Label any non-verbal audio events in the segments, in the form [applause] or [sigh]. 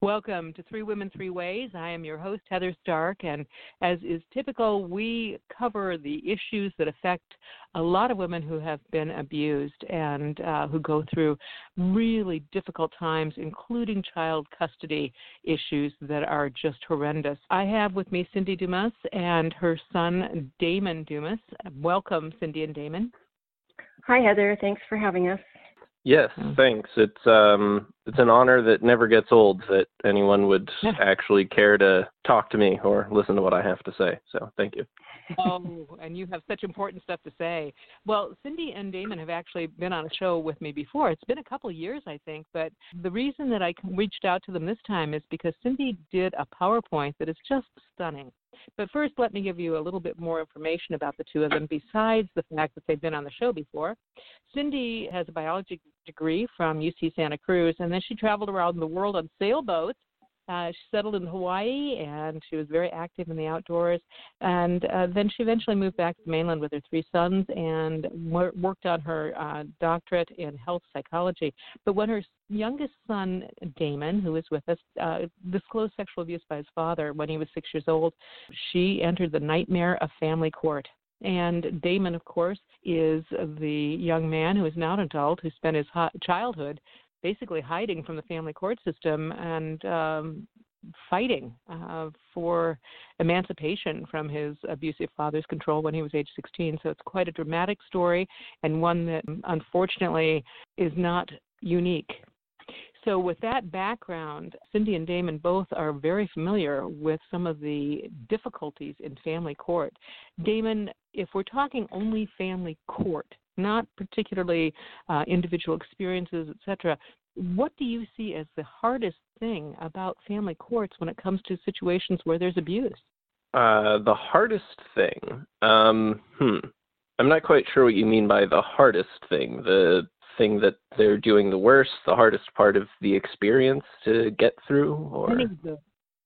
Welcome to Three Women, Three Ways. I am your host, Heather Stark, and as is typical, we cover the issues that affect a lot of women who have been abused and uh, who go through really difficult times, including child custody issues that are just horrendous. I have with me Cindy Dumas and her son, Damon Dumas. Welcome, Cindy and Damon. Hi, Heather. Thanks for having us. Yes, mm. thanks. It's um it's an honor that never gets old that anyone would [laughs] actually care to talk to me or listen to what I have to say. So, thank you. oh, [laughs] and you have such important stuff to say. Well, Cindy and Damon have actually been on a show with me before. It's been a couple of years, I think, but the reason that I reached out to them this time is because Cindy did a PowerPoint that is just stunning. But first, let me give you a little bit more information about the two of them besides the fact that they've been on the show before. Cindy has a biology degree from UC Santa Cruz, and then she traveled around the world on sailboats. Uh, she settled in Hawaii and she was very active in the outdoors. And uh, then she eventually moved back to the mainland with her three sons and wor- worked on her uh, doctorate in health psychology. But when her youngest son, Damon, who is with us, uh, disclosed sexual abuse by his father when he was six years old, she entered the nightmare of family court. And Damon, of course, is the young man who is now an adult who spent his childhood basically hiding from the family court system and um, fighting uh, for emancipation from his abusive father's control when he was age 16. So it's quite a dramatic story and one that unfortunately is not unique so, with that background, Cindy and Damon both are very familiar with some of the difficulties in family court. Damon, if we're talking only family court, not particularly uh, individual experiences, etc., what do you see as the hardest thing about family courts when it comes to situations where there's abuse? Uh, the hardest thing, um, hmm, I'm not quite sure what you mean by the hardest thing. The thing that they're doing the worst, the hardest part of the experience to get through, or any of those?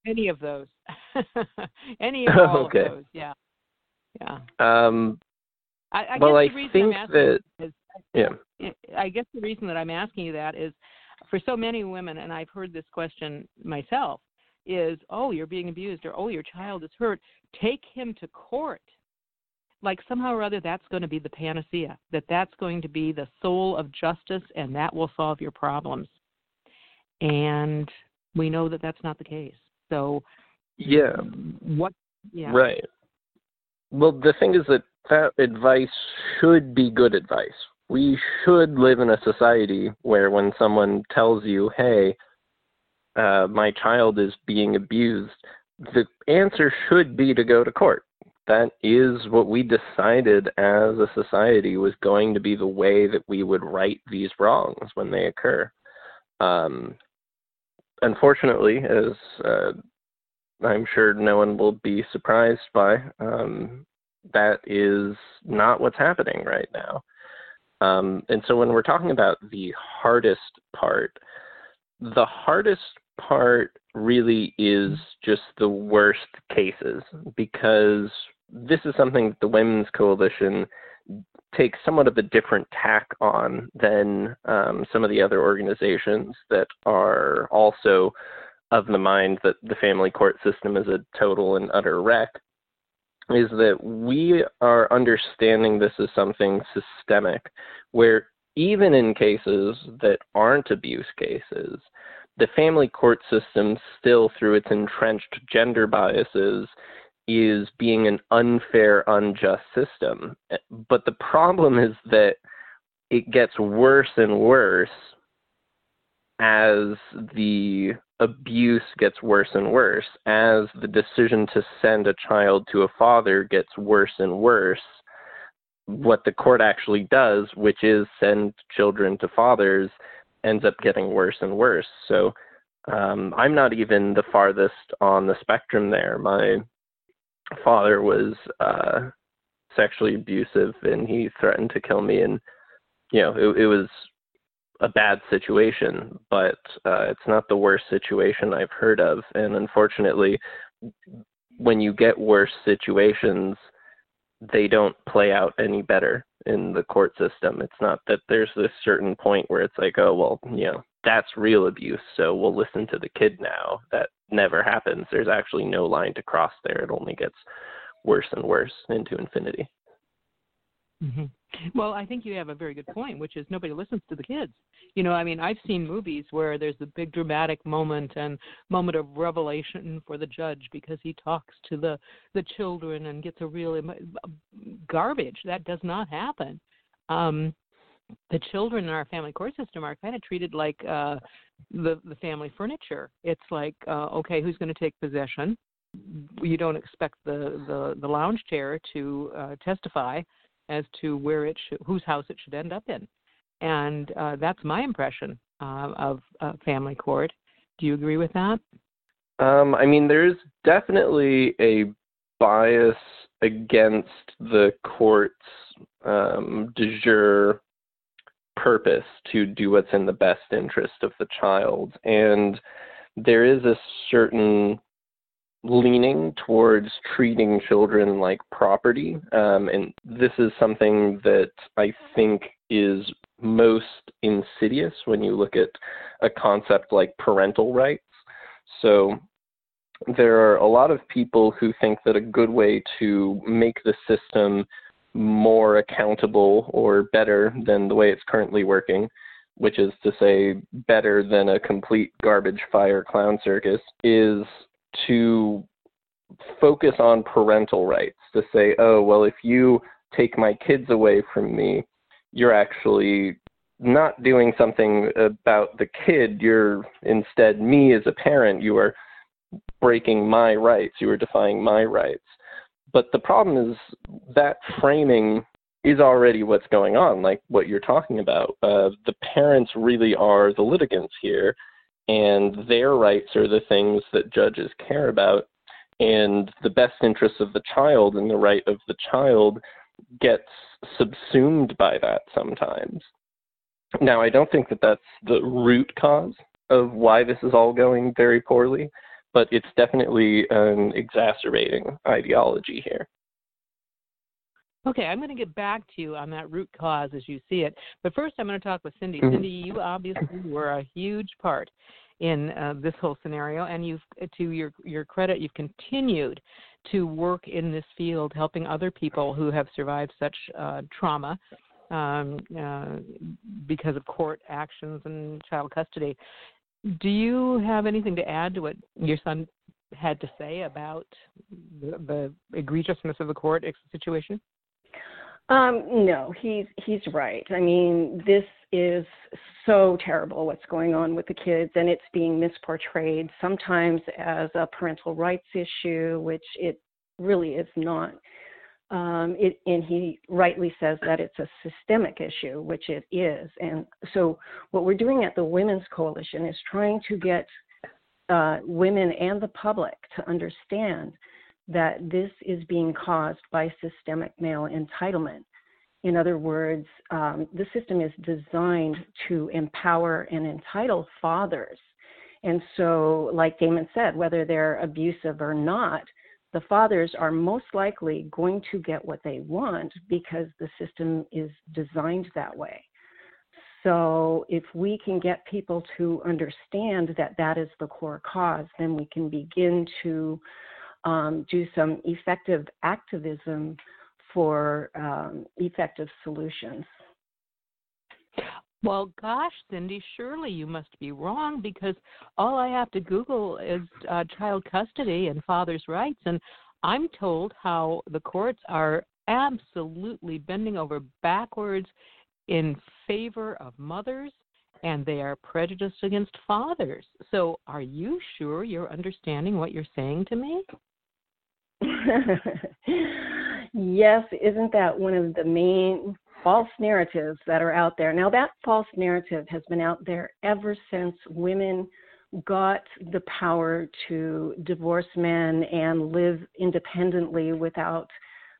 Any of those? [laughs] any [laughs] of all okay. of those? Yeah, yeah. Um, I, I well, I think that is, yeah. I guess the reason that I'm asking you that is for so many women, and I've heard this question myself, is oh you're being abused or oh your child is hurt, take him to court like somehow or other that's going to be the panacea, that that's going to be the soul of justice and that will solve your problems. And we know that that's not the case. So, yeah. What, yeah. Right. Well, the thing is that that advice should be good advice. We should live in a society where when someone tells you, hey, uh, my child is being abused, the answer should be to go to court that is what we decided as a society was going to be the way that we would right these wrongs when they occur. Um, unfortunately, as uh, I'm sure no one will be surprised by, um, that is not what's happening right now. Um, and so when we're talking about the hardest part, the hardest part really is just the worst cases because this is something that the Women's Coalition takes somewhat of a different tack on than um, some of the other organizations that are also of the mind that the family court system is a total and utter wreck is that we are understanding this as something systemic where even in cases that aren't abuse cases the family court system still through its entrenched gender biases is being an unfair, unjust system. But the problem is that it gets worse and worse as the abuse gets worse and worse, as the decision to send a child to a father gets worse and worse. What the court actually does, which is send children to fathers, ends up getting worse and worse. So um, I'm not even the farthest on the spectrum there. My father was uh, sexually abusive and he threatened to kill me, and you know it, it was a bad situation, but uh, it's not the worst situation I've heard of. And unfortunately, when you get worse situations, they don't play out any better in the court system. It's not that there's this certain point where it's like, oh well, you know, that's real abuse, so we'll listen to the kid now. That never happens. There's actually no line to cross there. It only gets worse and worse into infinity. Mm-hmm. Well, I think you have a very good point, which is nobody listens to the kids. You know, I mean, I've seen movies where there's a big dramatic moment and moment of revelation for the judge because he talks to the the children and gets a real garbage. That does not happen. Um, the children in our family court system are kind of treated like uh, the the family furniture. It's like, uh, okay, who's going to take possession? You don't expect the the, the lounge chair to uh, testify as to where it should, whose house it should end up in, and uh, that's my impression uh, of uh, family court. Do you agree with that? Um, I mean, there's definitely a bias against the court's um, de jure purpose to do what's in the best interest of the child. And there is a certain leaning towards treating children like property. Um, and this is something that I think is most insidious when you look at a concept like parental rights. So there are a lot of people who think that a good way to make the system more accountable or better than the way it's currently working, which is to say better than a complete garbage fire clown circus, is to focus on parental rights. To say, oh, well, if you take my kids away from me, you're actually not doing something about the kid. You're instead me as a parent. You are breaking my rights. You are defying my rights. But the problem is that framing is already what's going on, like what you're talking about. Uh, the parents really are the litigants here, and their rights are the things that judges care about. And the best interests of the child and the right of the child gets subsumed by that sometimes. Now, I don't think that that's the root cause of why this is all going very poorly but it's definitely an exacerbating ideology here. Okay, I'm going to get back to you on that root cause as you see it. But first, I'm going to talk with Cindy. Mm-hmm. Cindy, you obviously were a huge part in uh, this whole scenario, and you've, to your your credit, you've continued to work in this field, helping other people who have survived such uh, trauma um, uh, because of court actions and child custody. Do you have anything to add to what your son had to say about the, the egregiousness of the court situation? Um, no, he's he's right. I mean, this is so terrible what's going on with the kids, and it's being misportrayed sometimes as a parental rights issue, which it really is not. Um, it, and he rightly says that it's a systemic issue, which it is. And so, what we're doing at the Women's Coalition is trying to get uh, women and the public to understand that this is being caused by systemic male entitlement. In other words, um, the system is designed to empower and entitle fathers. And so, like Damon said, whether they're abusive or not, the fathers are most likely going to get what they want because the system is designed that way. So, if we can get people to understand that that is the core cause, then we can begin to um, do some effective activism for um, effective solutions. Well, gosh, Cindy, surely you must be wrong because all I have to Google is uh, child custody and father's rights, and I'm told how the courts are absolutely bending over backwards in favor of mothers and they are prejudiced against fathers. So, are you sure you're understanding what you're saying to me? [laughs] yes, isn't that one of the main false narratives that are out there. Now, that false narrative has been out there ever since women got the power to divorce men and live independently without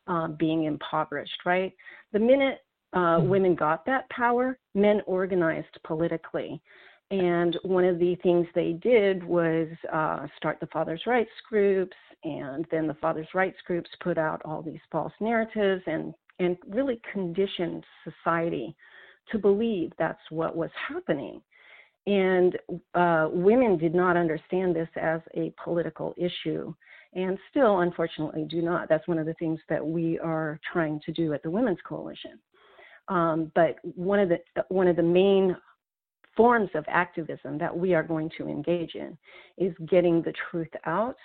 uh, being impoverished, right? The minute uh, mm-hmm. women got that power, men organized politically. And one of the things they did was uh, start the fathers' rights groups, and then the fathers' rights groups put out all these false narratives and and really conditioned society to believe that's what was happening. And uh, women did not understand this as a political issue, and still, unfortunately, do not. That's one of the things that we are trying to do at the Women's Coalition. Um, but one of the one of the main forms of activism that we are going to engage in is getting the truth out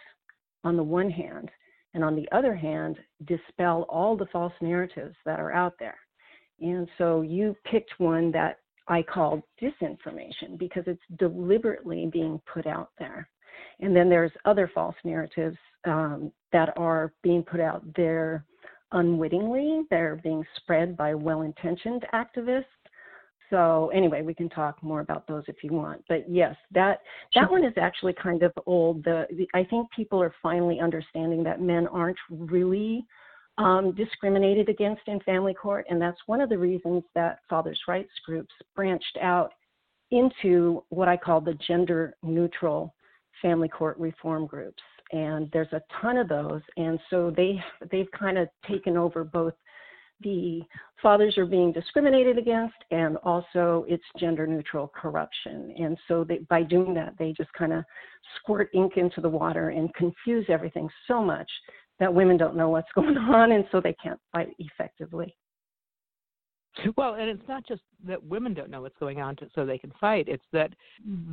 on the one hand, and on the other hand, dispel all the false narratives that are out there. And so you picked one that I call disinformation because it's deliberately being put out there. And then there's other false narratives um, that are being put out there unwittingly. They're being spread by well intentioned activists. So anyway, we can talk more about those if you want. But yes, that that one is actually kind of old. The, the I think people are finally understanding that men aren't really um, discriminated against in family court, and that's one of the reasons that fathers' rights groups branched out into what I call the gender neutral family court reform groups. And there's a ton of those, and so they they've kind of taken over both the fathers are being discriminated against and also it's gender neutral corruption and so they, by doing that they just kind of squirt ink into the water and confuse everything so much that women don't know what's [laughs] going on and so they can't fight effectively. Well, and it's not just that women don't know what's going on to, so they can fight. It's that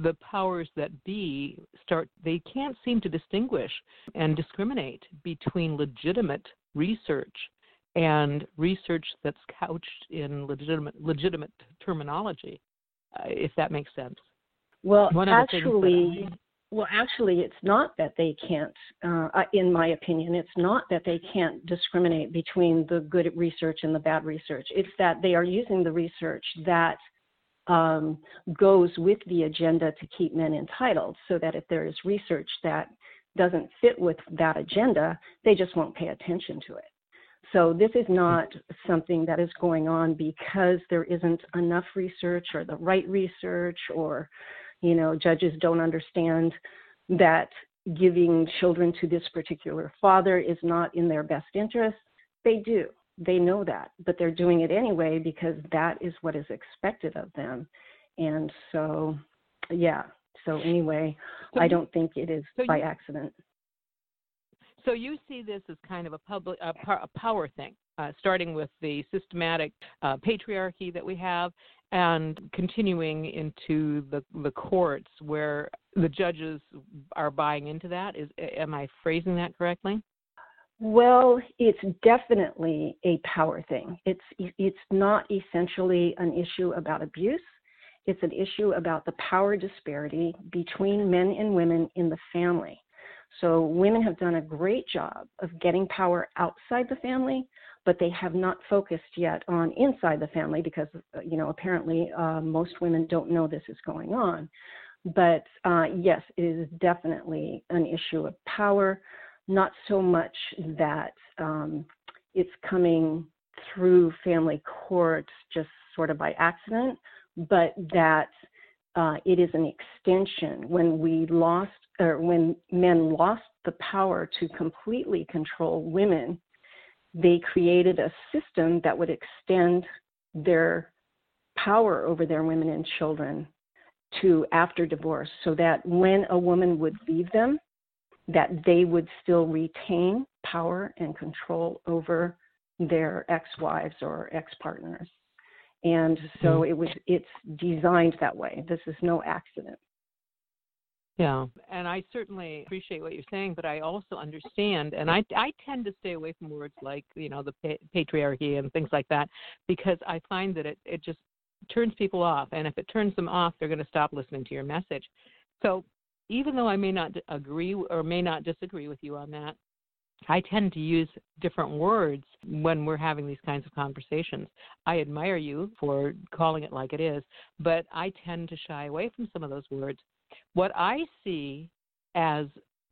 the powers that be start, they can't seem to distinguish and discriminate between legitimate research and research that's couched in legitimate, legitimate terminology, uh, if that makes sense. Well, One actually, well, actually, it's not that they can't, uh, in my opinion, it's not that they can't discriminate between the good research and the bad research. It's that they are using the research that um, goes with the agenda to keep men entitled, so that if there is research that doesn't fit with that agenda, they just won't pay attention to it. So this is not something that is going on because there isn't enough research or the right research or you know, judges don't understand that giving children to this particular father is not in their best interest. They do. They know that, but they're doing it anyway because that is what is expected of them. And so, yeah. So anyway, so I don't think it is so by you, accident. So you see this as kind of a public a, a power thing, uh, starting with the systematic uh, patriarchy that we have, and continuing into the the courts where the judges are buying into that. Is am i phrasing that correctly? Well it's definitely a power thing. It's it's not essentially an issue about abuse. It's an issue about the power disparity between men and women in the family so women have done a great job of getting power outside the family but they have not focused yet on inside the family because, uh, you know, apparently uh, most women don't know this is going on. But uh, yes, it is definitely an issue of power, not so much that um, it's coming through family courts just sort of by accident, but that uh, it is an extension. When we lost, or when men lost the power to completely control women, they created a system that would extend their power over their women and children to after divorce so that when a woman would leave them that they would still retain power and control over their ex-wives or ex-partners and so mm-hmm. it was it's designed that way this is no accident yeah, and I certainly appreciate what you're saying, but I also understand, and I I tend to stay away from words like you know the pa- patriarchy and things like that because I find that it it just turns people off, and if it turns them off, they're going to stop listening to your message. So even though I may not agree or may not disagree with you on that, I tend to use different words when we're having these kinds of conversations. I admire you for calling it like it is, but I tend to shy away from some of those words what I see as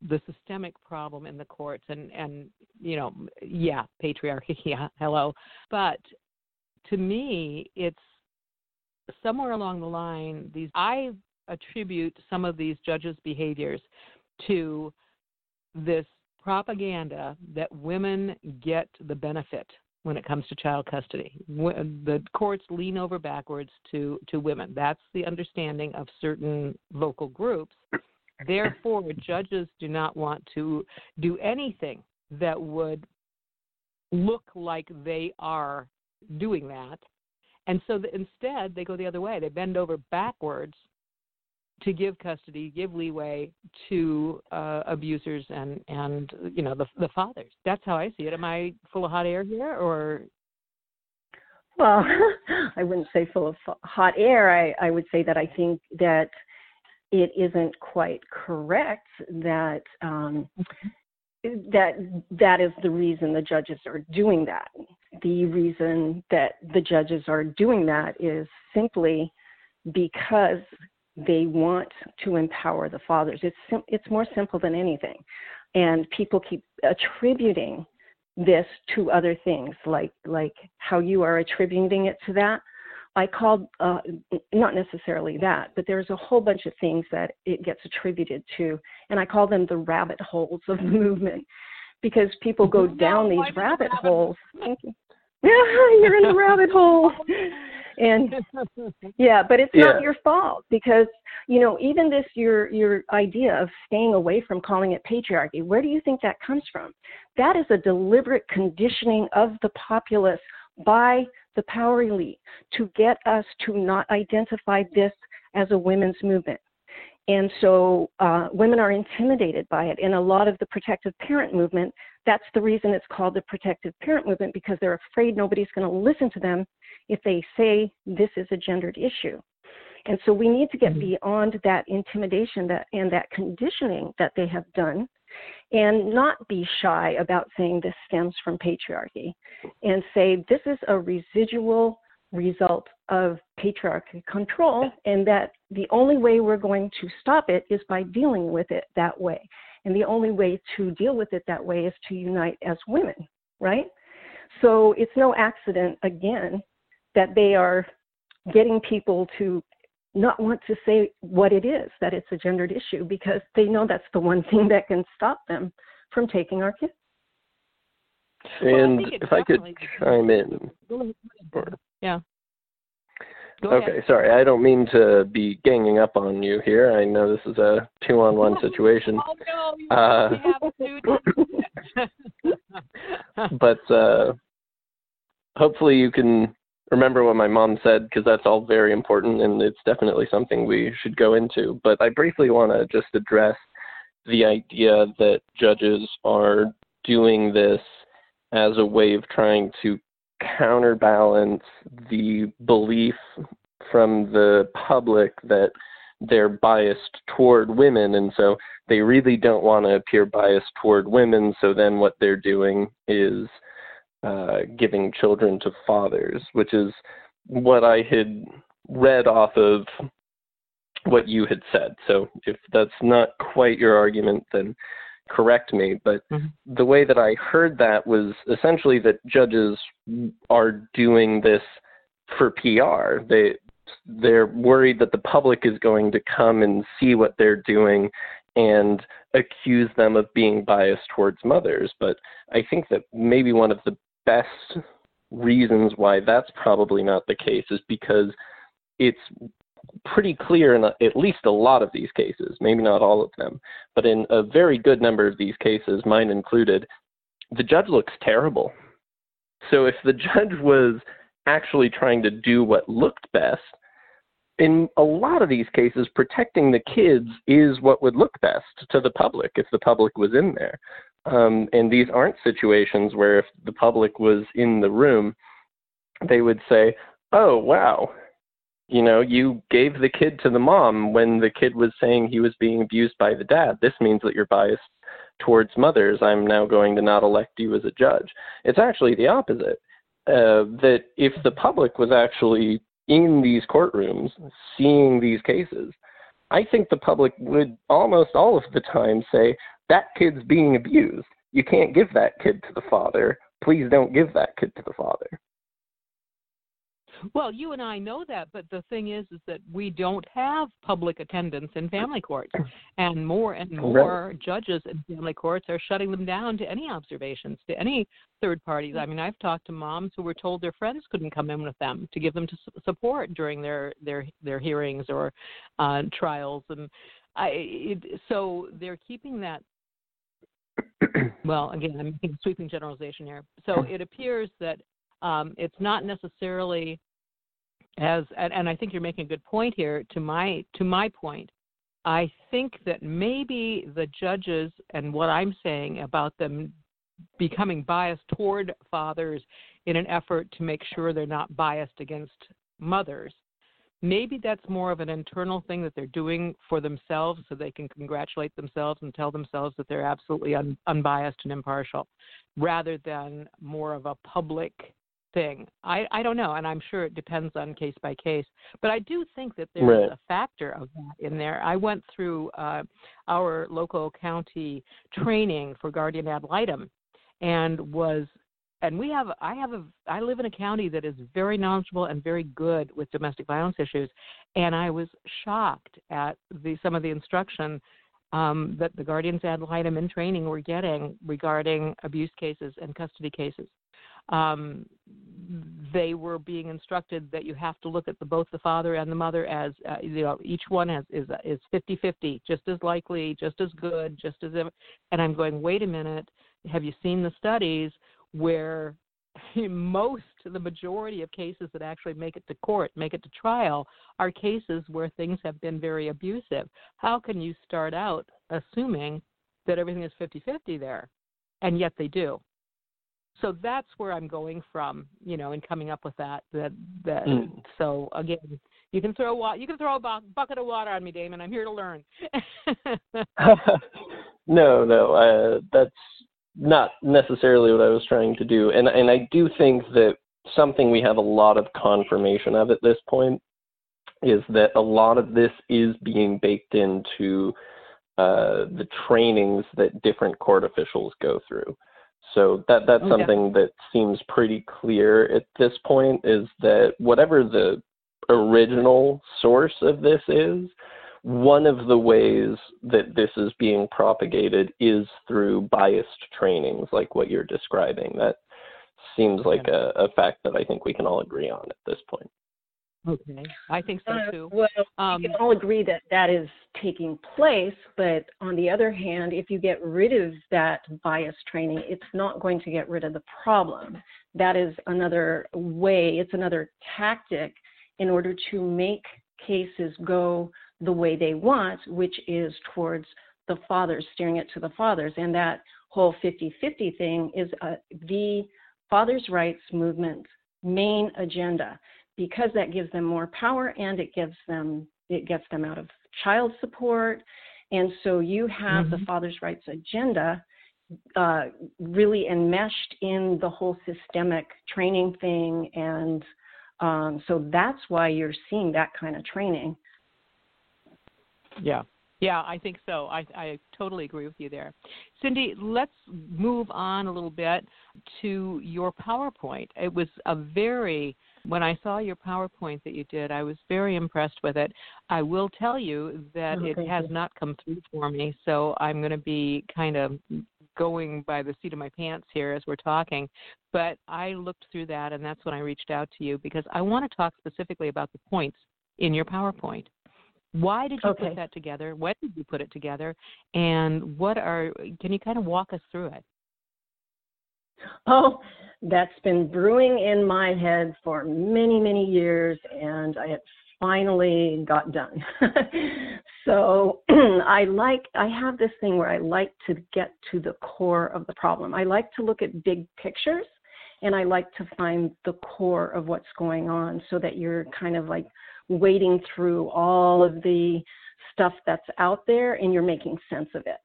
the systemic problem in the courts and and you know yeah patriarchy [laughs] yeah hello but to me it's somewhere along the line these i attribute some of these judges behaviors to this propaganda that women get the benefit when it comes to child custody. The courts lean over backwards to, to women. That's the understanding of certain local groups. Therefore, judges do not want to do anything that would look like they are doing that. And so the, instead, they go the other way. They bend over backwards to give custody, give leeway to uh, abusers and and you know the the fathers. That's how I see it. Am I full of hot air here, or? Well, [laughs] I wouldn't say full of hot air. I I would say that I think that it isn't quite correct that um, that that is the reason the judges are doing that. The reason that the judges are doing that is simply because they want to empower the fathers. It's sim- it's more simple than anything, and people keep attributing this to other things, like like how you are attributing it to that. I called uh, not necessarily that, but there's a whole bunch of things that it gets attributed to, and I call them the rabbit holes of the [laughs] movement, because people go down no, these rabbit holes. Thank you. Yeah, [laughs] [laughs] you're in the rabbit hole and [laughs] yeah but it's yeah. not your fault because you know even this your your idea of staying away from calling it patriarchy where do you think that comes from that is a deliberate conditioning of the populace by the power elite to get us to not identify this as a women's movement and so uh, women are intimidated by it. In a lot of the protective parent movement, that's the reason it's called the protective parent movement because they're afraid nobody's going to listen to them if they say this is a gendered issue. And so we need to get mm-hmm. beyond that intimidation that and that conditioning that they have done and not be shy about saying this stems from patriarchy and say this is a residual result of patriarchy control and that the only way we're going to stop it is by dealing with it that way. And the only way to deal with it that way is to unite as women, right? So it's no accident, again, that they are getting people to not want to say what it is, that it's a gendered issue, because they know that's the one thing that can stop them from taking our kids. And well, I if I could chime in. Yeah. okay, sorry. I don't mean to be ganging up on you here. I know this is a two on one situation. oh, no. Uh, [laughs] but uh, hopefully you can remember what my mom said because that's all very important and it's definitely something we should go into. But I briefly want to just address the idea that judges are doing this as a way of trying to counterbalance the belief from the public that they're biased toward women and so they really don't want to appear biased toward women so then what they're doing is uh, giving children to fathers, which is what I had read off of what you had said. So if that's not quite your argument, then correct me. But mm-hmm. the way that I heard that was essentially that judges are doing this for PR. They they're worried that the public is going to come and see what they're doing and accuse them of being biased towards mothers. But I think that maybe one of the best reasons why that's probably not the case is because it's pretty clear in a, at least a lot of these cases, maybe not all of them, but in a very good number of these cases, mine included, the judge looks terrible. So if the [laughs] judge was actually trying to do what looked best, in a lot of these cases, protecting the kids is what would look best to the public if the public was in there. Um, and these aren't situations where if the public was in the room, they would say, oh, wow, you know, you gave the kid to the mom when the kid was saying he was being abused by the dad. This means that you're biased towards mothers. I'm now going to not elect you as a judge. It's actually the opposite. Uh, that if the public was actually in these courtrooms seeing these cases, I think the public would almost all of the time say, that kid's being abused. You can't give that kid to the father. Please don't give that kid to the father. Well, you and I know that, but the thing is, is that we don't have public attendance in family courts, and more and more right. judges in family courts are shutting them down to any observations, to any third parties. I mean, I've talked to moms who were told their friends couldn't come in with them to give them to support during their their their hearings or uh, trials, and I it, so they're keeping that [clears throat] well, again, I'm making a sweeping generalization here. So it appears that um, it's not necessarily as, and, and I think you're making a good point here. To my to my point, I think that maybe the judges and what I'm saying about them becoming biased toward fathers in an effort to make sure they're not biased against mothers maybe that's more of an internal thing that they're doing for themselves so they can congratulate themselves and tell themselves that they're absolutely un- unbiased and impartial rather than more of a public thing. I, I don't know, and I'm sure it depends on case by case. But I do think that there's right. a factor of that in there. I went through uh, our local county training for guardian ad litem and was and we have i have a i live in a county that is very knowledgeable and very good with domestic violence issues. And i was shocked at the some of the instruction um, that the guardians ad litem in training were getting regarding abuse cases and custody cases. Um, they were being instructed that you have to look at the, both the father and the mother as uh, you know each one has is is 50-50 just as likely just as good just as and i'm going wait a minute. Have you seen the studies where [laughs] most the majority of cases that actually make it to court make it to trial are cases where things have been very abusive. How can you start out assuming that everything is 50-50 there and yet they do? So that's where i'm going from you know in coming up with that that that mm. so again you can throw wa- you can throw a bucket of water on me damon. I'm here to learn. [laughs] [laughs] No no uh, that's not necessarily what I was trying to do. And and I do think that something we have a lot of confirmation of at this point is that a lot of this is being baked into uh, the trainings that different court officials go through. So that that's okay. something that seems pretty clear at this point is that whatever the original source of this is, one of the ways that this is being propagated is through biased trainings like what you're describing. That seems like a, a fact that I think we can all agree on at this point. Okay, I think so uh, too. Uh, well, um, we can all agree that that is taking place, but on the other hand, if you get rid of that bias training, it's not going to get rid of the problem. That is another way, it's another tactic in order to make cases go the way they want, which is towards the fathers, steering it to the fathers. And that whole 50 50 thing is uh, the fathers' rights movement's main agenda because that gives them more power and it gives them it gets them out of child support and so you have mm-hmm. the fathers rights agenda uh, really enmeshed in the whole systemic training thing and um, so that's why you're seeing that kind of training yeah. Yeah, I think so. I, I totally agree with you there. Cindy, let's move on a little bit to your PowerPoint. It was a very, when I saw your PowerPoint that you did, I was very impressed with it. I will tell you that oh, it has you. not come through for me, so I'm going to be kind of going by the seat of my pants here as we're talking. But I looked through that, and that's when I reached out to you because I want to talk specifically about the points in your PowerPoint. Why did you okay. put that together? When did you put it together? And what are, can you kind of walk us through it? Oh, that's been brewing in my head for many, many years, and I finally got done. [laughs] so [clears throat] I like, I have this thing where I like to get to the core of the problem. I like to look at big pictures and I like to find the core of what's going on so that you're kind of like wading through all of the stuff that's out there and you're making sense of it.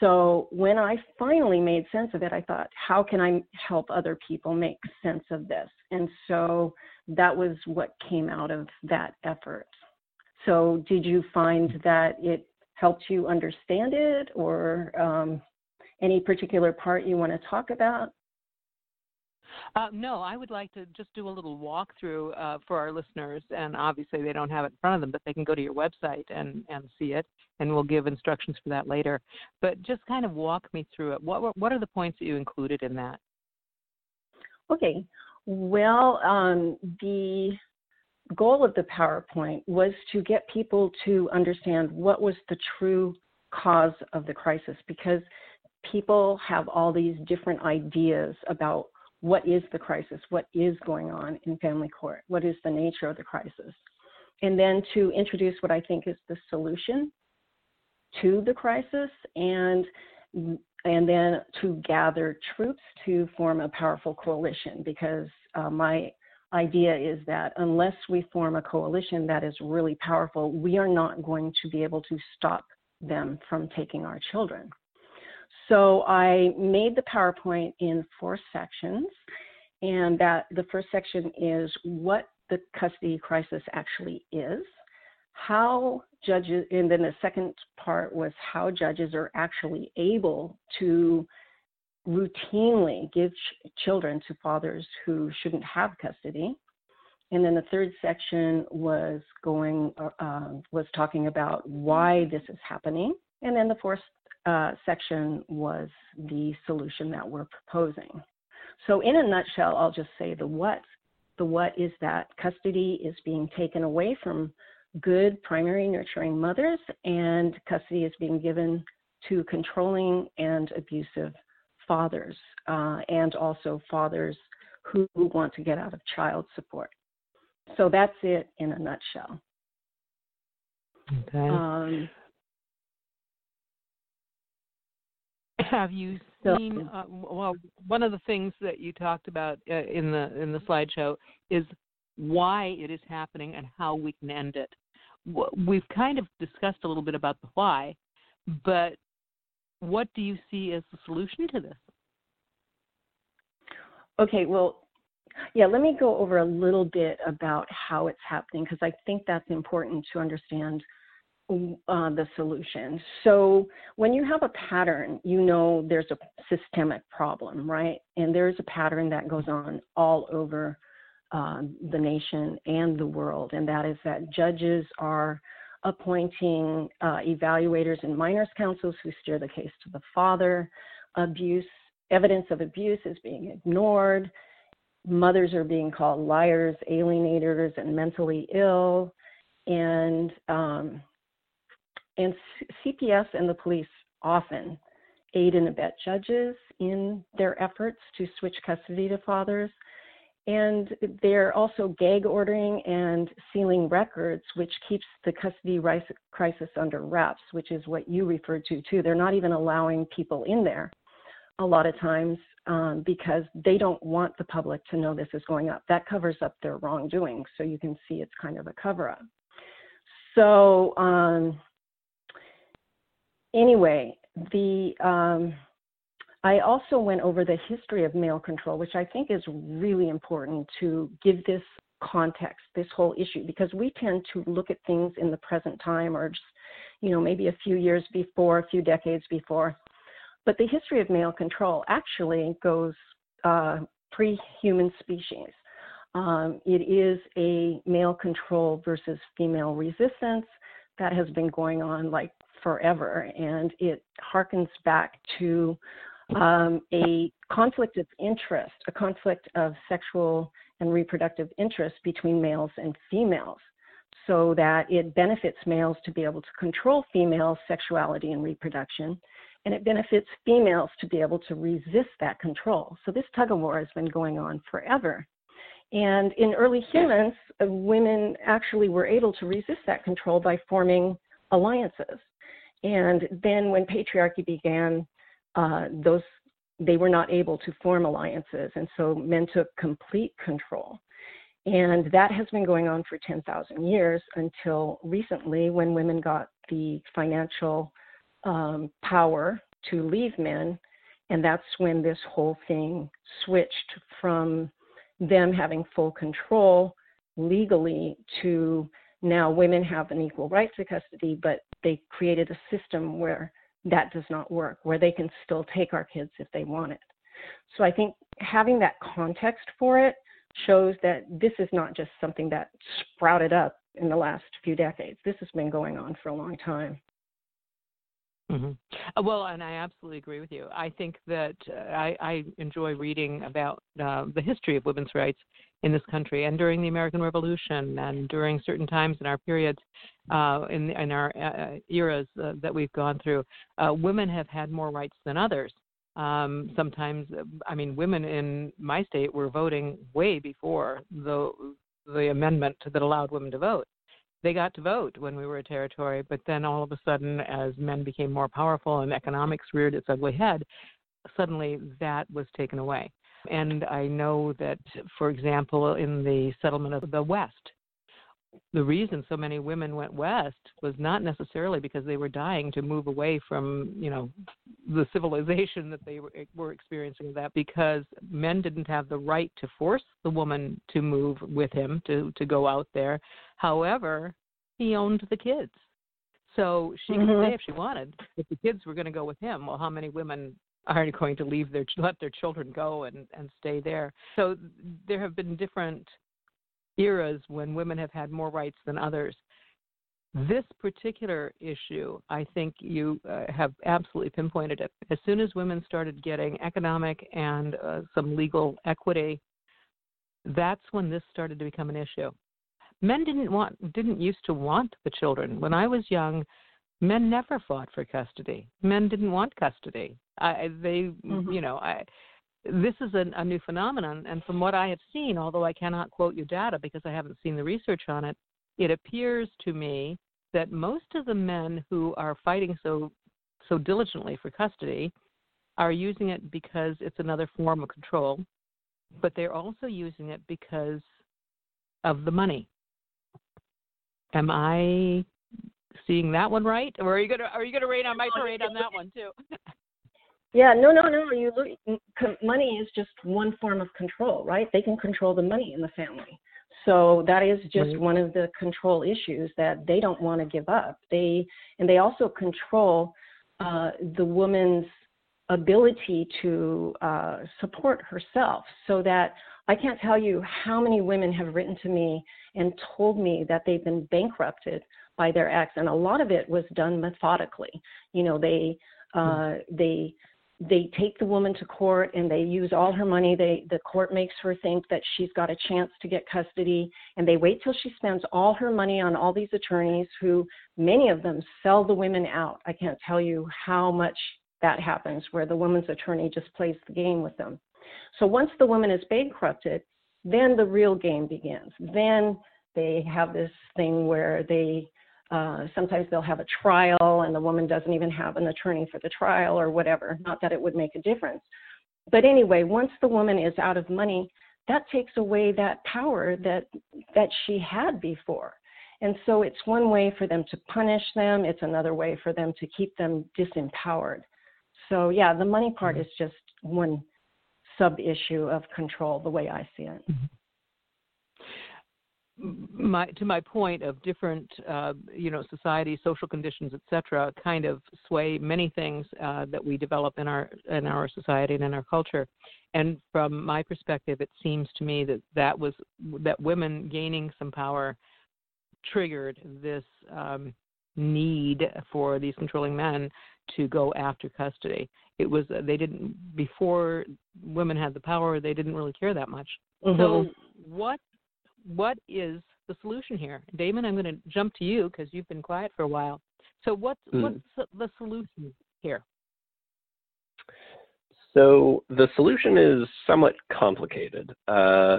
So when I finally made sense of it, I thought, how can I help other people make sense of this? And so that was what came out of that effort. So did you find that it helped you understand it or um, any particular part you want to talk about? Uh, no, I would like to just do a little walkthrough uh, for our listeners, and obviously they don't have it in front of them, but they can go to your website and, and see it, and we'll give instructions for that later. But just kind of walk me through it. What what are the points that you included in that? Okay, well, um, the goal of the PowerPoint was to get people to understand what was the true cause of the crisis because people have all these different ideas about what is the crisis, what is going on in family court, what is the nature of the crisis, and then to introduce what I think is the solution to the crisis and and then to gather troops to form a powerful coalition because uh, my idea is that unless we form a coalition that is really powerful, we are not going to be able to stop them from taking our children. So I made the PowerPoint in four sections, and that the first section is what the custody crisis actually is, how judges, and then the second part was how judges are actually able to routinely give ch- children to fathers who shouldn't have custody. And then the third section was going uh, was talking about why this is happening. And then the fourth uh, section was the solution that we're proposing. So, in a nutshell, I'll just say the what. The what is that custody is being taken away from good primary nurturing mothers, and custody is being given to controlling and abusive fathers, uh, and also fathers who want to get out of child support. So that's it in a nutshell. Okay. Um, have you seen? Uh, well, one of the things that you talked about uh, in the in the slideshow is why it is happening and how we can end it. We've kind of discussed a little bit about the why, but what do you see as the solution to this? Okay, well, yeah, let me go over a little bit about how it's happening because I think that's important to understand uh, the solution. So when you have a pattern, you know there's a systemic problem, right? And there's a pattern that goes on all over uh, the nation and the world, and that is that judges are appointing uh, evaluators and minors counsels who steer the case to the father. Abuse, evidence of abuse is being ignored. Mothers are being called liars, alienators, and mentally ill. And um, and CPS and the police often aid and abet judges in their efforts to switch custody to fathers. And they're also gag ordering and sealing records, which keeps the custody crisis under wraps, which is what you referred to too. They're not even allowing people in there a lot of times um, because they don't want the public to know this is going up. That covers up their wrongdoing, so you can see it's kind of a cover up. So, um, anyway, the um, I also went over the history of male control, which I think is really important to give this context, this whole issue, because we tend to look at things in the present time or just, you know, maybe a few years before, a few decades before. But the history of male control actually goes uh, pre human species. Um, it is a male control versus female resistance that has been going on like forever, and it harkens back to um, a conflict of interest, a conflict of sexual and reproductive interest between males and females, so that it benefits males to be able to control female sexuality and reproduction, and it benefits females to be able to resist that control. So this tug of war has been going on forever. And in early humans, uh, women actually were able to resist that control by forming alliances. And then when patriarchy began, uh, those they were not able to form alliances, and so men took complete control. And that has been going on for 10,000 years until recently, when women got the financial um, power to leave men, and that's when this whole thing switched from them having full control legally to now women have an equal right to custody, but they created a system where that does not work, where they can still take our kids if they want it. So I think having that context for it shows that this is not just something that sprouted up in the last few decades. This has been going on for a long time. Mm-hmm. Uh, well, and I absolutely agree with you. I think that uh, I, I enjoy reading about uh, the history of women's rights in this country and during the American Revolution and during certain times in our periods, uh, in, in our uh, eras uh, that we've gone through. women have had more rights than others. Um, sometimes, I mean, women in my state were voting way before the the amendment that allowed women to vote they got to vote when we were a territory, but then all of a sudden, as men became more powerful and economics reared its ugly head, suddenly that was taken away. And I know that, for example, in the settlement of the West, the reason so many women went west was not necessarily because they were dying to move away from you know the civilization that they were experiencing that because men didn't have the right to force the woman to move with him to to go out there however he owned the kids so she mm-hmm. could stay if she wanted if the kids were going to go with him well how many women are [laughs] going to leave their let their children go and and stay there so there have been different eras when women have had more rights than others. This particular issue, I think you uh, have absolutely pinpointed it. As soon as women started getting economic and uh, some legal equity, that's when this started to become an issue. Men didn't want didn't used to want the children. When I was young, men never fought for custody. Men didn't want custody. I, they, mm-hmm. you know, I, this is a, a, new phenomenon, and from what I have seen, although I cannot quote you data because I haven't seen the research on it, it appears to me that most of the men who are fighting so so diligently for custody are using it because it's another form of control, but they're also using it because of the money. Am I seeing that one right, or are you gonna are you gonna rain on my parade on that one too? [laughs] Yeah, no, no, no. You look, money is just one form of control, right? They can control the money in the family. So that is just right. one of the control issues that they don't want to give up. They and they also control uh, the woman's ability to uh, support herself. So that I can't tell you how many women have written to me and told me that they've been bankrupted by their ex, and a lot of it was done methodically. You know, they uh, they they take the woman to court and they use all her money. They the court makes her think that she's got a chance to get custody and they wait till she spends all her money on all these attorneys who many of them sell the women out. I can't tell you how much that happens where the woman's attorney just plays the game with them. So once the woman is bankrupted then the real game begins. Then they have this thing where they uh, sometimes they'll have a trial and the woman doesn't even have an attorney for the trial or whatever. Not that it would make a difference. But anyway, once the woman is out of money, that takes away that power that that she had before. And so it's one way for them to punish them, it's another way for them to keep them disempowered. So yeah, the money part mm-hmm. is just one sub issue of control the way I see it. Mm-hmm my to my point of different uh, you know society social conditions etc kind of sway many things uh, that we develop in our in our society and in our culture. And from my perspective it seems to me that that was that women gaining some power triggered this um, need for these controlling men to go after custody. It was uh, they didn't before women had the power they didn't really care that much. Mm-hmm. so what what is the solution here? Damon, I'm going to jump to you because you've been quiet for a while. So, what's, mm. what's the solution here? So, the solution is somewhat complicated. Uh,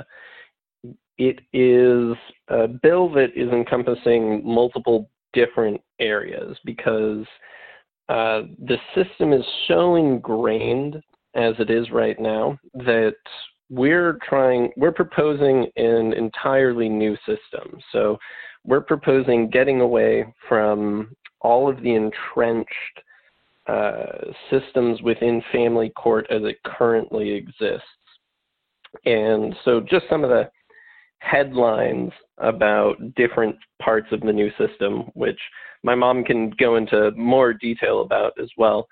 it is a bill that is encompassing multiple different areas because uh, the system is so ingrained as it is right now that we're trying we're proposing an entirely new system. So we're proposing getting away from all of the entrenched uh, systems within family court as it currently exists. And so just some of the headlines about different parts of the new system which my mom can go into more detail about as well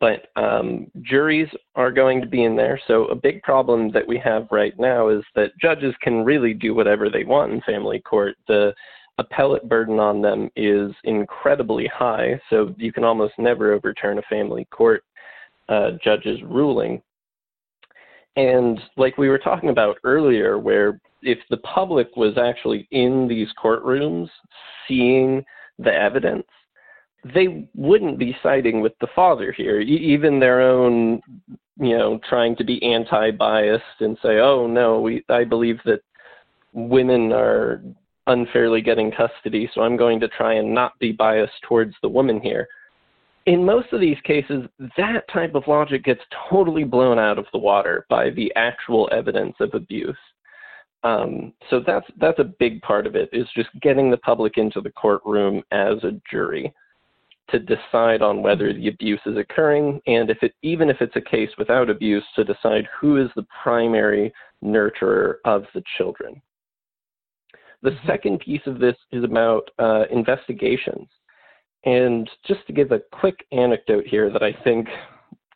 but um, juries are going to be in there. So a big problem that we have right now is that judges can really do whatever they want in family court. The appellate burden on them is incredibly high, so you can almost never overturn a family court uh, judge's ruling. And like we were talking about earlier, where if the public was actually in these courtrooms seeing the evidence, they wouldn't be siding with the father here. even their own, you know, trying to be anti-biased and say, "Oh no, we I believe that women are unfairly getting custody, so I'm going to try and not be biased towards the woman here." In most of these cases, that type of logic gets totally blown out of the water by the actual evidence of abuse. Um, so that's that's a big part of it is just getting the public into the courtroom as a jury to decide on whether the abuse is occurring, and if it even if it's a case without abuse, to decide who is the primary nurturer of the children. The mm-hmm. second piece of this is about uh, investigations. And just to give a quick anecdote here that I think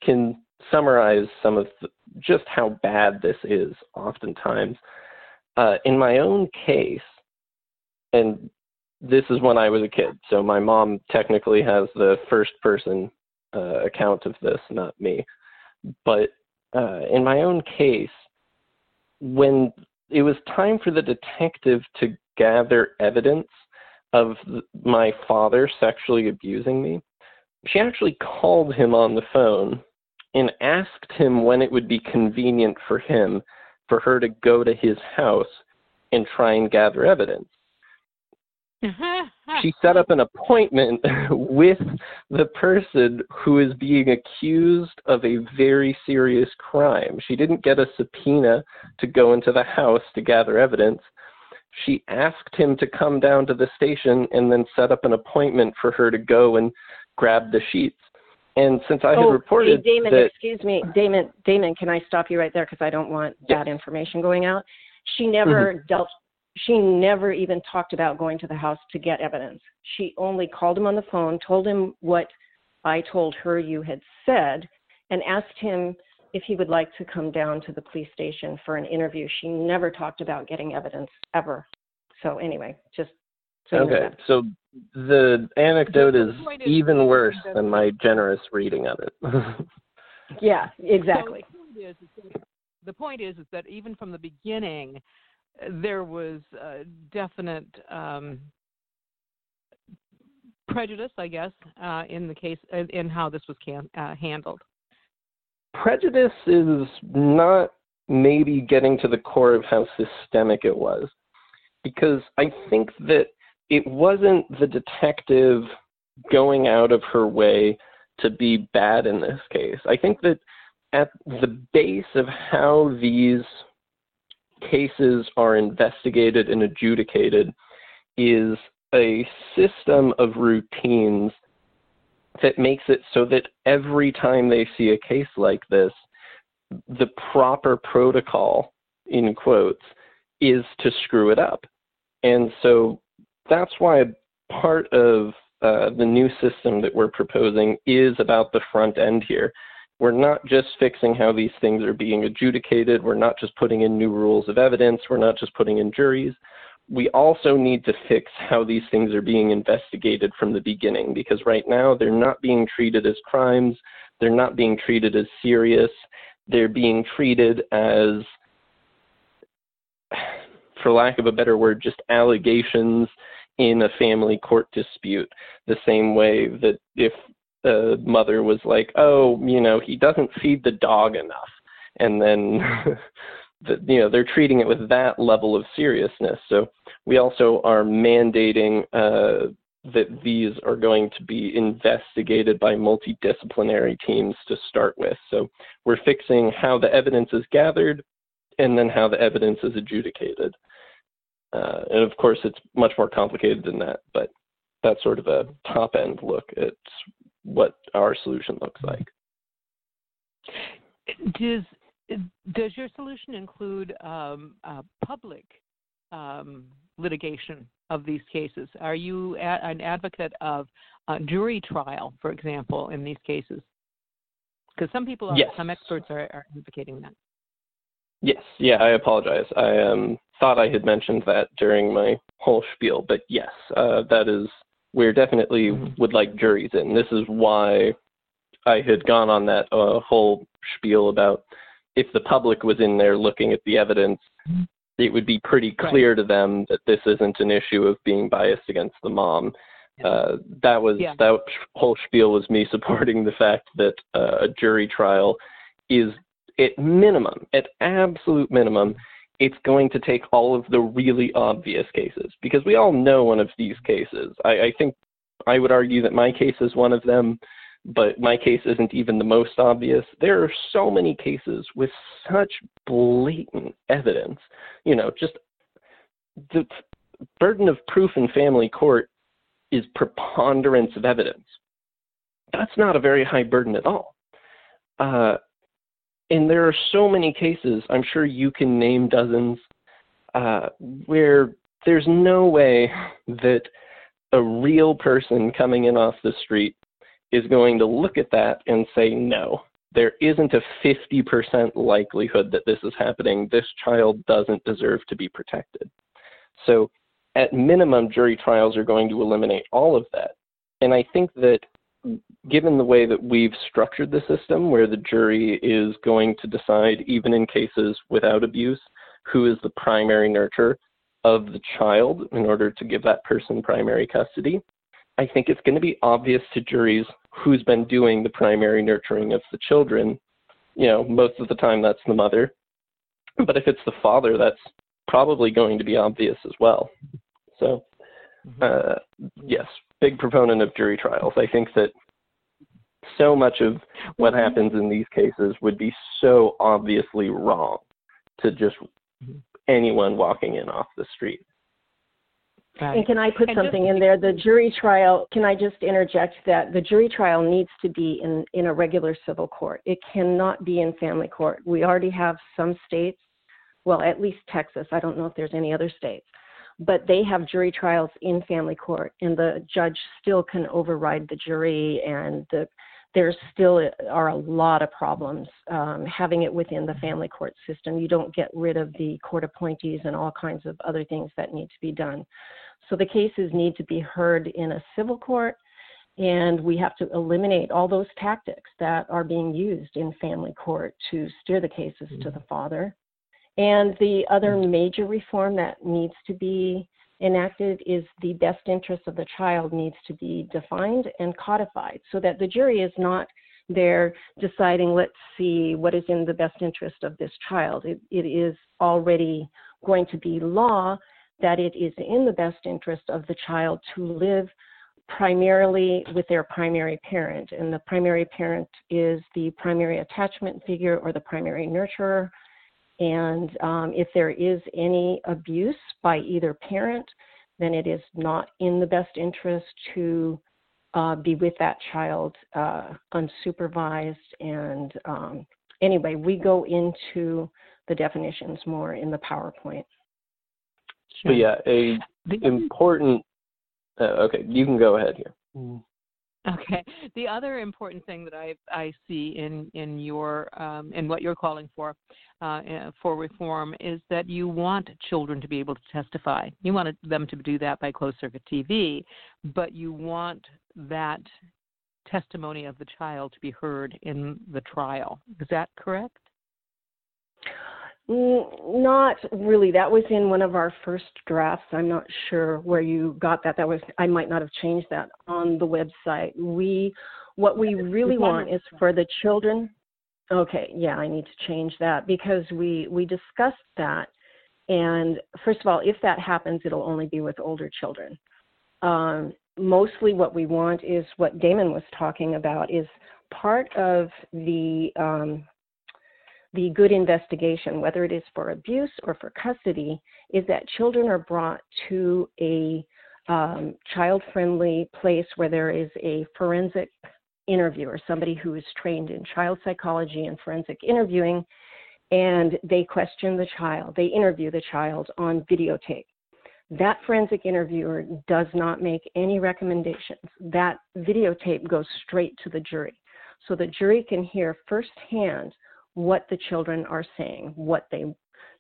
can summarize some of the, just how bad this is oftentimes. Uh, in my own case, and this is when I was a kid. So my mom technically has the first person uh, account of this, not me. But uh, in my own case, when it was time for the detective to gather evidence of my father sexually abusing me, she actually called him on the phone and asked him when it would be convenient for him for her to go to his house and try and gather evidence she set up an appointment [laughs] with the person who is being accused of a very serious crime. She didn't get a subpoena to go into the house to gather evidence. She asked him to come down to the station and then set up an appointment for her to go and grab the sheets. And since I oh, had reported hey, Damon, that, excuse me, Damon, Damon, can I stop you right there because I don't want yes. that information going out. She never mm-hmm. dealt she never even talked about going to the house to get evidence. She only called him on the phone, told him what I told her you had said, and asked him if he would like to come down to the police station for an interview. She never talked about getting evidence ever. So anyway, just so okay. So the anecdote is even worse than my generous reading of it. [laughs] yeah, exactly. the point is, is that even from the beginning, there was definite um, prejudice, I guess, uh, in the case in how this was can, uh, handled. Prejudice is not maybe getting to the core of how systemic it was, because I think that it wasn't the detective going out of her way to be bad in this case. I think that at the base of how these cases are investigated and adjudicated is a system of routines that makes it so that every time they see a case like this, the proper protocol, in quotes, is to screw it up. And so that's why part of uh, the new system that we're proposing is about the front end here. We're not just fixing how these things are being adjudicated. We're not just putting in new rules of evidence. We're not just putting in juries. We also need to fix how these things are being investigated from the beginning because right now they're not being treated as crimes. They're not being treated as serious. They're being treated as, for lack of a better word, just allegations in a family court dispute. The same way that if the mother was like, "Oh, you know, he doesn't feed the dog enough," and then [laughs] the, you know they're treating it with that level of seriousness. So we also are mandating uh, that these are going to be investigated by multidisciplinary teams to start with. So we're fixing how the evidence is gathered and then how the evidence is adjudicated. Uh, and of course, it's much more complicated than that, but that's sort of a top end look at what our solution looks like. Does does your solution include um, uh, public um, litigation of these cases? Are you a- an advocate of jury trial, for example, in these cases? Because some people, are, yes. some experts are, are advocating that. Yes, yeah, I apologize. I um, thought I had mentioned that during my whole spiel, but yes, uh, that is, we're definitely mm-hmm. would like juries in. This is why I had gone on that uh, whole spiel about if the public was in there looking at the evidence, mm-hmm. it would be pretty clear right. to them that this isn't an issue of being biased against the mom. Uh, that was yeah. that whole spiel was me [laughs] supporting the fact that uh, a jury trial is at minimum, at absolute minimum, it's going to take all of the really obvious cases because we all know one of these cases. I, I think I would argue that my case is one of them, but my case isn't even the most obvious. There are so many cases with such blatant evidence. You know, just the burden of proof in family court is preponderance of evidence. That's not a very high burden at all. Uh, and there are so many cases, I'm sure you can name dozens, uh, where there's no way that a real person coming in off the street is going to look at that and say, no, there isn't a 50% likelihood that this is happening. This child doesn't deserve to be protected. So, at minimum, jury trials are going to eliminate all of that. And I think that given the way that we've structured the system, where the jury is going to decide, even in cases without abuse, who is the primary nurturer of the child in order to give that person primary custody, I think it's going to be obvious to juries who's been doing the primary nurturing of the children. You know, most of the time that's the mother. But if it's the father, that's probably going to be obvious as well. So, mm-hmm. uh, yes, big proponent of jury trials. I think that so much of what mm-hmm. happens in these cases would be so obviously wrong to just anyone walking in off the street. Right. And can I put and something just, in there? The jury trial, can I just interject that the jury trial needs to be in, in a regular civil court. It cannot be in family court. We already have some states, well, at least Texas. I don't know if there's any other states but they have jury trials in family court, and the judge still can override the jury, and the, there still are a lot of problems um, having it within the family court system. You don't get rid of the court appointees and all kinds of other things that need to be done. So the cases need to be heard in a civil court, and we have to eliminate all those tactics that are being used in family court to steer the cases mm-hmm. to the father. And the other major reform that needs to be enacted is the best interest of the child needs to be defined and codified so that the jury is not there deciding, let's see what is in the best interest of this child. It, it is already going to be law that it is in the best interest of the child to live primarily with their primary parent. And the primary parent is the primary attachment figure or the primary nurturer and um, if there is any abuse by either parent, then it is not in the best interest to uh, be with that child uh, unsupervised. And um, anyway, we go into the definitions more in the PowerPoint. Sure. But yeah, a important. Uh, okay, you can go ahead here. Okay. The other important thing that I I see in in your um, in what you're calling for uh, eh, for reform is that you want children to be able to testify. You want them to do that by closed circuit TV, but you want that testimony of the child to be heard in the trial. Is that correct? Not really. That was in one of our first drafts. I'm not sure where you got that. That was I might not have changed that on the website. We what we really want is for the children. Okay, yeah, I need to change that because we we discussed that and first of all, if that happens, it'll only be with older children. Um, mostly what we want is what Damon was talking about is part of the um, the good investigation, whether it is for abuse or for custody, is that children are brought to a um, child friendly place where there is a forensic interviewer, somebody who is trained in child psychology and forensic interviewing, and they question the child, they interview the child on videotape. That forensic interviewer does not make any recommendations. That videotape goes straight to the jury. so the jury can hear firsthand what the children are saying, what they,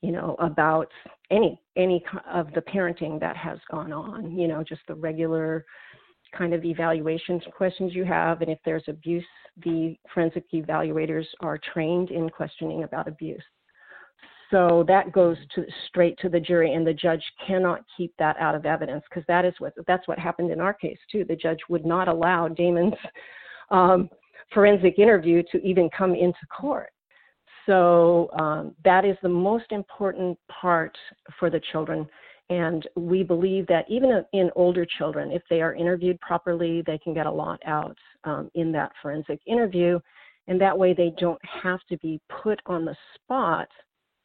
you know, about any any of the parenting that has gone on. You know, just the regular kind of evaluations questions you have, and if there's abuse, the forensic evaluators are trained in questioning about abuse. So that goes to straight to the jury, and the judge cannot keep that out of evidence because that is what that's what happened in our case too. The judge would not allow Damon's um, forensic interview to even come into court. So um, that is the most important part for the children. And we believe that even in older children, if they are interviewed properly, they can get a lot out um, in that forensic interview. And that way they don't have to be put on the spot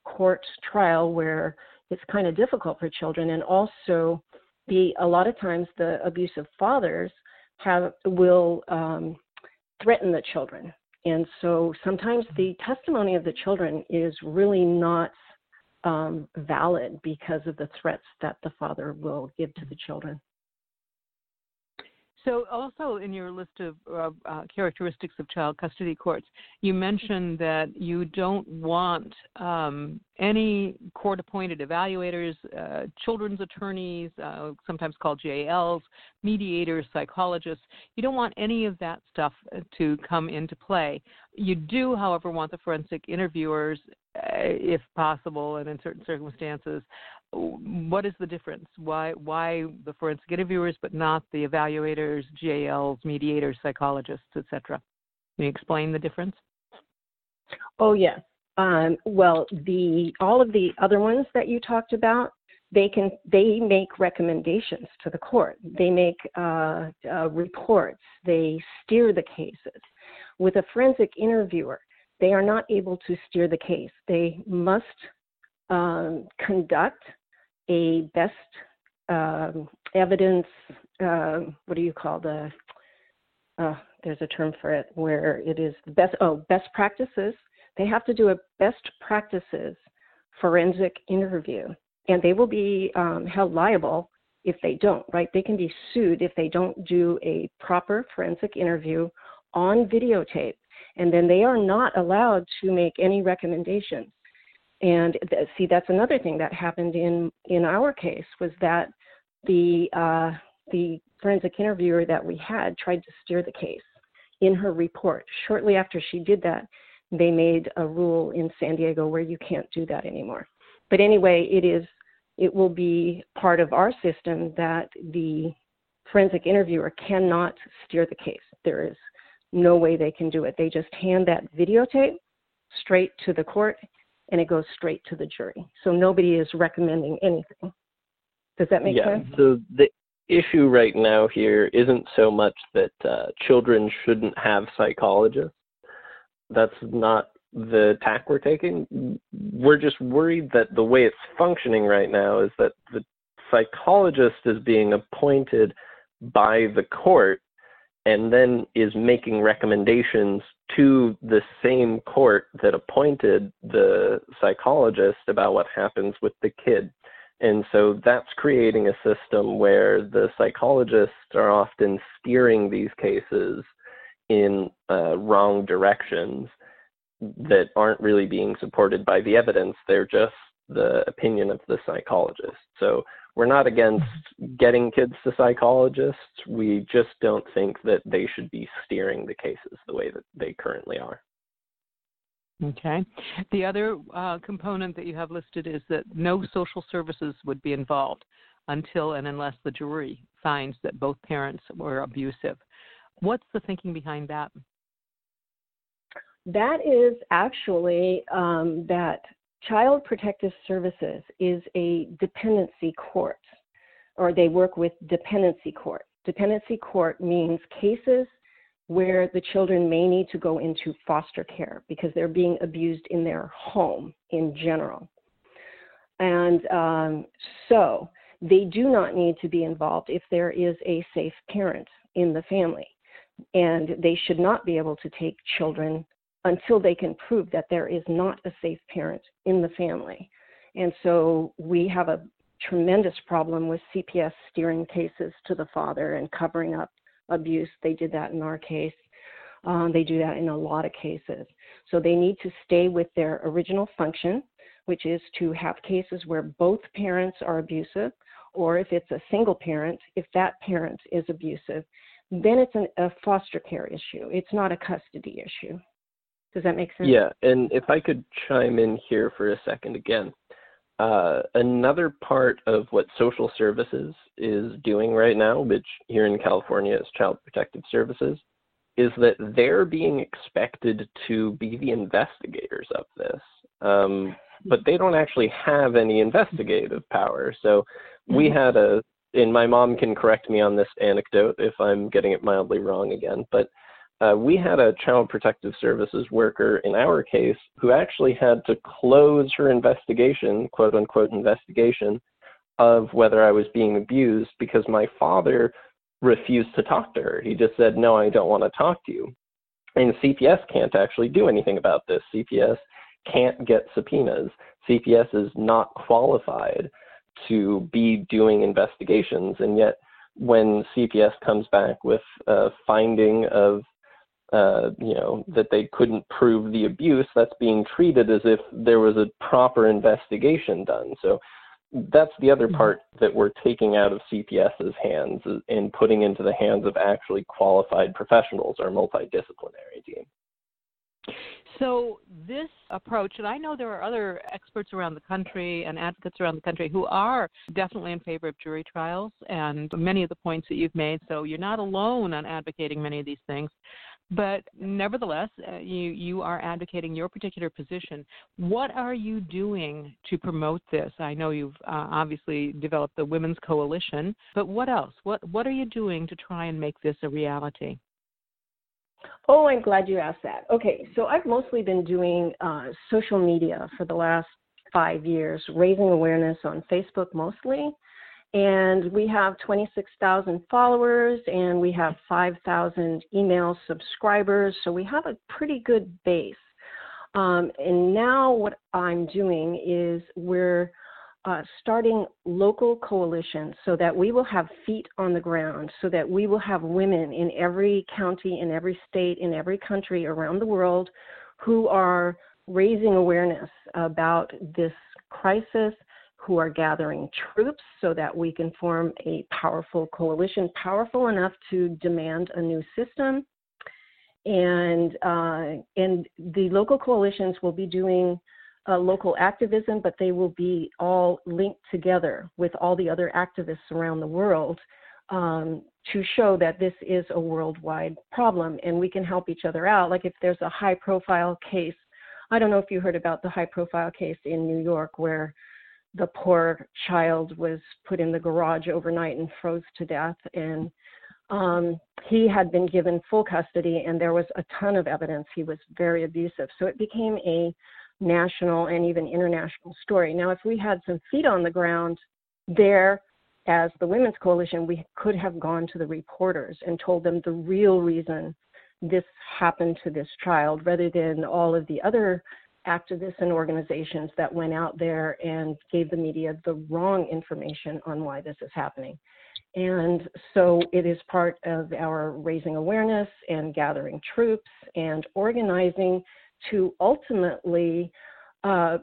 court trial where it's kind of difficult for children. And also, the a lot of times the abusive fathers have will um, threaten the children. And so sometimes the testimony of the children is really not um, valid because of the threats that the father will give to the children. So, also in your list of uh, uh, characteristics of child custody courts, you mentioned that you don't want um, any court appointed evaluators, uh, children's attorneys, uh, sometimes called GALs, mediators, psychologists. You don't want any of that stuff uh, to come into play. You do, however, want the forensic interviewers, uh, if possible and in certain circumstances, what is the difference? Why why the forensic interviewers but not the evaluators, GALs, mediators, psychologists, etc.? Can you explain the difference? Oh yes. Um, well, the all of the other ones that you talked about, they can they make recommendations to the court. They make uh, uh, reports. They steer the cases. With a forensic interviewer, they are not able to steer the case. They must um, conduct a best um, evidence, uh, what do you call the, uh, there's a term for it, where it is the best, oh, best practices. They have to do a best practices forensic interview, and they will be um, held liable if they don't, right? They can be sued if they don't do a proper forensic interview on videotape, and then they are not allowed to make any recommendations and th- see, that's another thing that happened in in our case was that the uh, the forensic interviewer that we had tried to steer the case in her report. Shortly after she did that, they made a rule in San Diego where you can't do that anymore. But anyway, it is it will be part of our system that the forensic interviewer cannot steer the case. There is no way they can do it. They just hand that videotape straight to the court and it goes straight to the jury. So nobody is recommending anything. Does that make yeah, sense? So the issue right now here isn't so much that uh, children shouldn't have psychologists. That's not the tack we're taking. We're just worried that the way it's functioning right now is that the psychologist is being appointed by the court and then is making recommendations to the same court that appointed the psychologist about what happens with the kid. And so that's creating a system where the psychologists are often steering these cases in uh, wrong directions that aren't really being supported by the evidence. They're just the opinion of the psychologist. So we're not against getting kids to psychologists. We just don't think that they should be steering the cases the way that they currently are. Okay. The other uh, component that you have listed is that no social services would be involved until and unless the jury finds that both parents were abusive. What's the thinking behind that? That is actually um, that Child Protective Services is a dependency court, or they work with dependency court. Dependency court means cases where the children may need to go into foster care because they're being abused in their home in general. And um, so they do not need to be involved if there is a safe parent in the family. And they should not be able to take children until they can prove that there is not a safe parent in the family. And so we have a tremendous problem with CPS steering cases to the father and covering up abuse. They did that in our case. Um, they do that in a lot of cases. So they need to stay with their original function, which is to have cases where both parents are abusive, or if it's a single parent, if that parent is abusive, then it's an, a foster care issue. It's not a custody issue. Does that make sense? Yeah, and if I could chime in here for a second again. Uh, another part of what social services is doing right now, which here in California is Child Protective Services, is that they're being expected to be the investigators of this. Um, but they don't actually have any investigative power. So we mm-hmm. had a, and my mom can correct me on this anecdote if I'm getting it mildly wrong again, but uh, we had a child protective services worker in our case who actually had to close her investigation, quote unquote investigation, of whether I was being abused because my father refused to talk to her. He just said, No, I don't want to talk to you. And CPS can't actually do anything about this. CPS can't get subpoenas. CPS is not qualified to be doing investigations. And yet, when CPS comes back with a finding of uh, you know, that they couldn't prove the abuse, that's being treated as if there was a proper investigation done. So that's the other mm-hmm. part that we're taking out of CPS's hands and putting into the hands of actually qualified professionals, our multidisciplinary team. So this approach, and I know there are other experts around the country and advocates around the country who are definitely in favor of jury trials and many of the points that you've made. So you're not alone on advocating many of these things. But nevertheless, uh, you, you are advocating your particular position. What are you doing to promote this? I know you've uh, obviously developed the Women's Coalition, but what else? What, what are you doing to try and make this a reality? Oh, I'm glad you asked that. Okay, so I've mostly been doing uh, social media for the last five years, raising awareness on Facebook mostly, and we have 26,000 followers and we have 5,000 email subscribers. So we have a pretty good base. Um, and now what I'm doing is we're uh, starting local coalitions so that we will have feet on the ground, so that we will have women in every county, in every state, in every country around the world who are raising awareness about this crisis who are gathering troops so that we can form a powerful coalition, powerful enough to demand a new system. And uh, and the local coalitions will be doing uh, local activism, but they will be all linked together with all the other activists around the world um, to show that this is a worldwide problem and we can help each other out. Like if there's a high profile case, I don't know if you heard about the high profile case in New York where the poor child was put in the garage overnight and froze to death. And um, he had been given full custody and there was a ton of evidence he was very abusive. So it became a national and even international story. Now if we had some feet on the ground there as the women's coalition we could have gone to the reporters and told them the real reason this happened to this child rather than all of the other activists and organizations that went out there and gave the media the wrong information on why this is happening. And so it is part of our raising awareness and gathering troops and organizing to ultimately uh,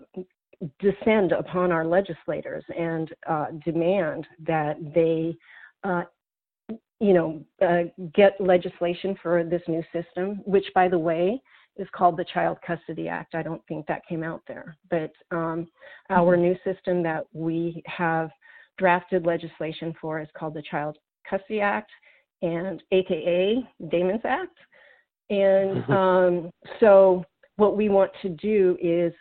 descend upon our legislators and uh, demand that they, uh, you know, uh, get legislation for this new system, which, by the way, is called the Child Custody Act. I don't think that came out there. But um, our mm-hmm. new system that we have drafted legislation for is called the Child Custody Act, and AKA Damon's Act. And mm-hmm. um, so, what we want to do is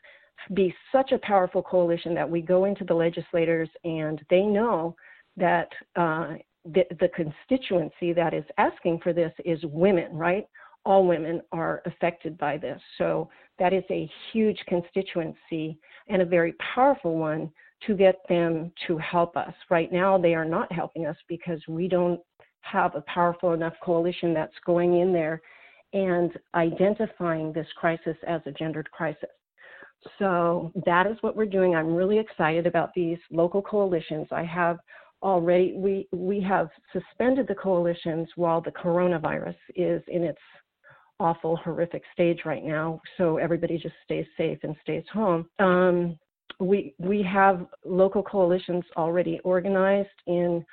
be such a powerful coalition that we go into the legislators and they know that uh, the, the constituency that is asking for this is women, right? All women are affected by this. So that is a huge constituency and a very powerful one to get them to help us. Right now, they are not helping us because we don't have a powerful enough coalition that's going in there and identifying this crisis as a gendered crisis. So that is what we're doing. I'm really excited about these local coalitions. I have already we we have suspended the coalitions while the coronavirus is in its awful, horrific stage right now. So everybody just stays safe and stays home. Um, we we have local coalitions already organized in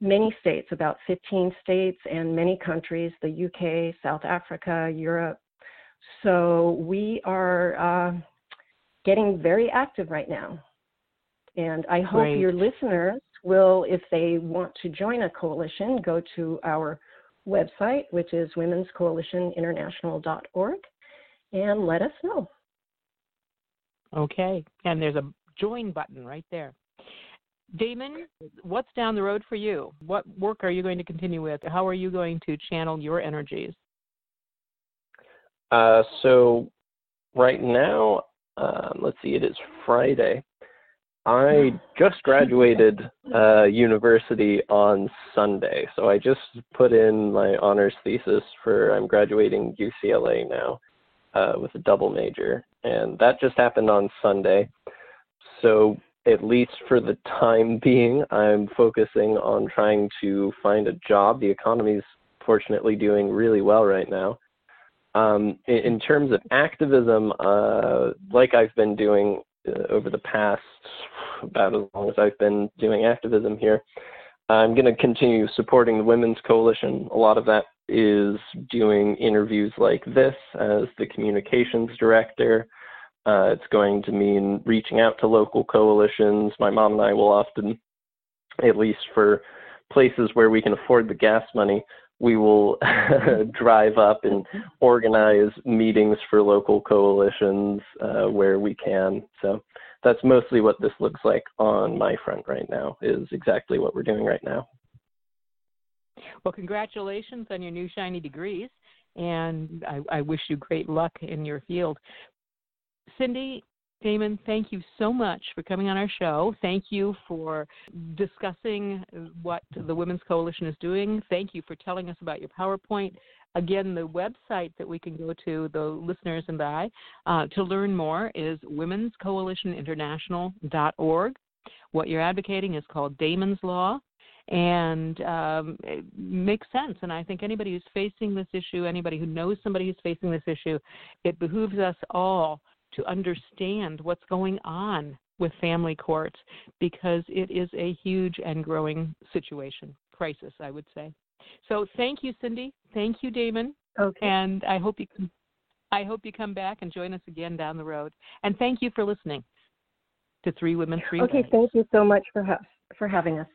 many states, about 15 states and many countries, the UK, South Africa, Europe. So we are uh, getting very active right now. And I hope Great. your listeners will, if they want to join a coalition, go to our website, which is womenscoalitioninternational.org, and let us know. Okay. And there's a join button right there. Damon, what's down the road for you? What work are you going to continue with? How are you going to channel your energies? Uh, so right now, um, let's see, it is Friday. I just graduated uh, university on Sunday, so I just put in my honors thesis for I'm graduating UCLA now uh, with a double major, and that just happened on Sunday. So at least for the time [laughs] being, I'm focusing on trying to find a job. The economy's fortunately doing really well right now. Um, in, in, terms of activism, uh, like I've been doing over the past about as long as I've been doing activism here, I'm going to continue supporting the Women's Coalition. A lot of that is doing interviews like this as the communications director. Uh, it's going to mean reaching out to local coalitions. My mom and I will often, at least for places where we can afford the gas money, we will [laughs] drive up and organize meetings for local coalitions uh, where we can. So that's mostly what this looks like on my front right now, is exactly what we're doing right now. Well, congratulations on your new shiny degrees, and I, I wish you great luck in your field. Cindy, Damon, thank you so much for coming on our show. Thank you for discussing what the Women's Coalition is doing. Thank you for telling us about your PowerPoint. Again, the website that we can go to, the listeners and I, uh, to learn more is womenscoalitioninternational.org. What you're advocating is called Damon's Law, and um, it makes sense. And I think anybody who's facing this issue, anybody who knows somebody who's facing this issue, it behooves us all to understand what's going on with family courts because it is a huge and growing situation, crisis, I would say. So thank you, Cindy. Thank you, Damon. Okay. And I hope you can, I hope you come back and join us again down the road. And thank you for listening to Three Women, Three Okay, thank you so much for ha- for having us.